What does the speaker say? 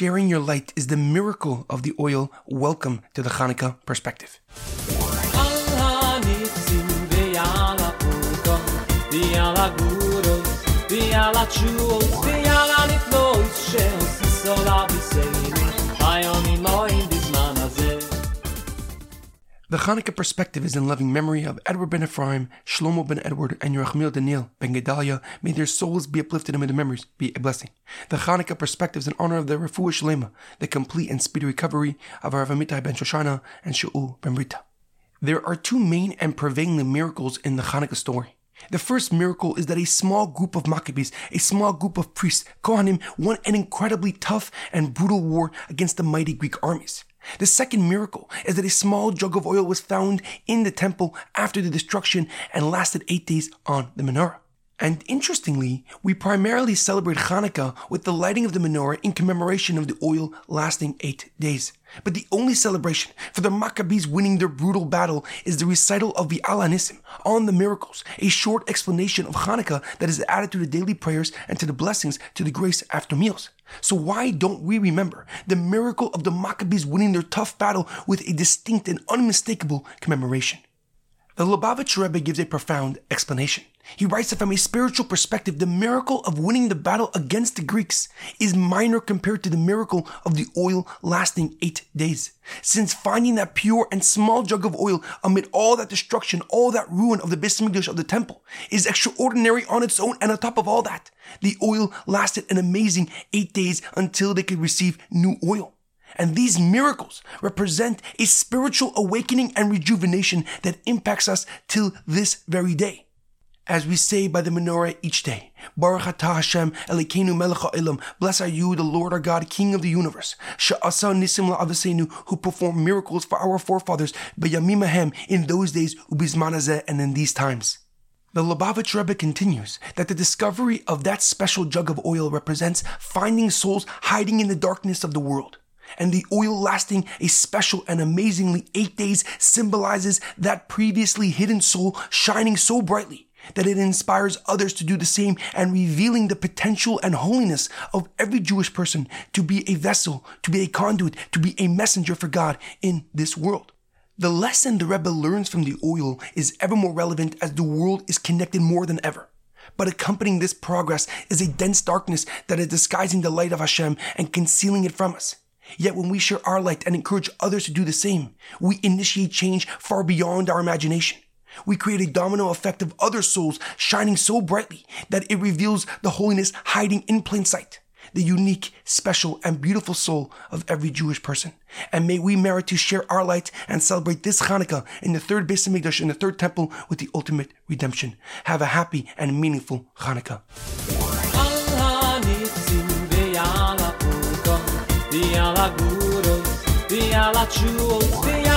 Sharing your light is the miracle of the oil. Welcome to the Hanukkah perspective. The Hanukkah perspective is in loving memory of Edward ben Ephraim, Shlomo ben Edward, and Yerachmiel Daniel ben Gedalia. May their souls be uplifted and may their memories be a blessing. The Hanukkah perspective is in honor of the Refuah Shlema, the complete and speedy recovery of Rav Amitai ben Shoshana and Shaul ben Berta. There are two main and prevailing miracles in the Hanukkah story. The first miracle is that a small group of Maccabees, a small group of priests, Kohanim, won an incredibly tough and brutal war against the mighty Greek armies. The second miracle is that a small jug of oil was found in the temple after the destruction and lasted eight days on the menorah. And interestingly, we primarily celebrate Hanukkah with the lighting of the menorah in commemoration of the oil lasting eight days. But the only celebration for the Maccabees winning their brutal battle is the recital of the Al Hanissim on the miracles, a short explanation of Hanukkah that is added to the daily prayers and to the blessings to the grace after meals. So why don't we remember the miracle of the Maccabees winning their tough battle with a distinct and unmistakable commemoration? The Lubavitch Rebbe gives a profound explanation. He writes that from a spiritual perspective, the miracle of winning the battle against the Greeks is minor compared to the miracle of the oil lasting eight days. Since finding that pure and small jug of oil amid all that destruction, all that ruin of the Beis Hamikdash of the temple is extraordinary on its own, and on top of all that, the oil lasted an amazing eight days until they could receive new oil. And these miracles represent a spiritual awakening and rejuvenation that impacts us till this very day. As we say by the menorah each day, Baruch atah Hashem Elokeinu melech ha'olam, blessed are you, the Lord our God, King of the universe, Sha'asa nisim la'avasenu, who performed miracles for our forefathers, b'yamimahem, in those days, ubizmanazeh, and in these times. The Lubavitch Rebbe continues that the discovery of that special jug of oil represents finding souls hiding in the darkness of the world and the oil lasting a special and amazingly eight days symbolizes that previously hidden soul shining so brightly that it inspires others to do the same and revealing the potential and holiness of every Jewish person to be a vessel, to be a conduit, to be a messenger for God in this world. The lesson the Rebbe learns from the oil is ever more relevant as the world is connected more than ever. But accompanying this progress is a dense darkness that is disguising the light of Hashem and concealing it from us. Yet when we share our light and encourage others to do the same, we initiate change far beyond our imagination. We create a domino effect of other souls shining so brightly that it reveals the holiness hiding in plain sight, the unique, special, and beautiful soul of every Jewish person. And may we merit to share our light and celebrate this Hanukkah in the third Beis Hamikdash in the third temple with the ultimate redemption. Have a happy and meaningful Hanukkah. Via la guros,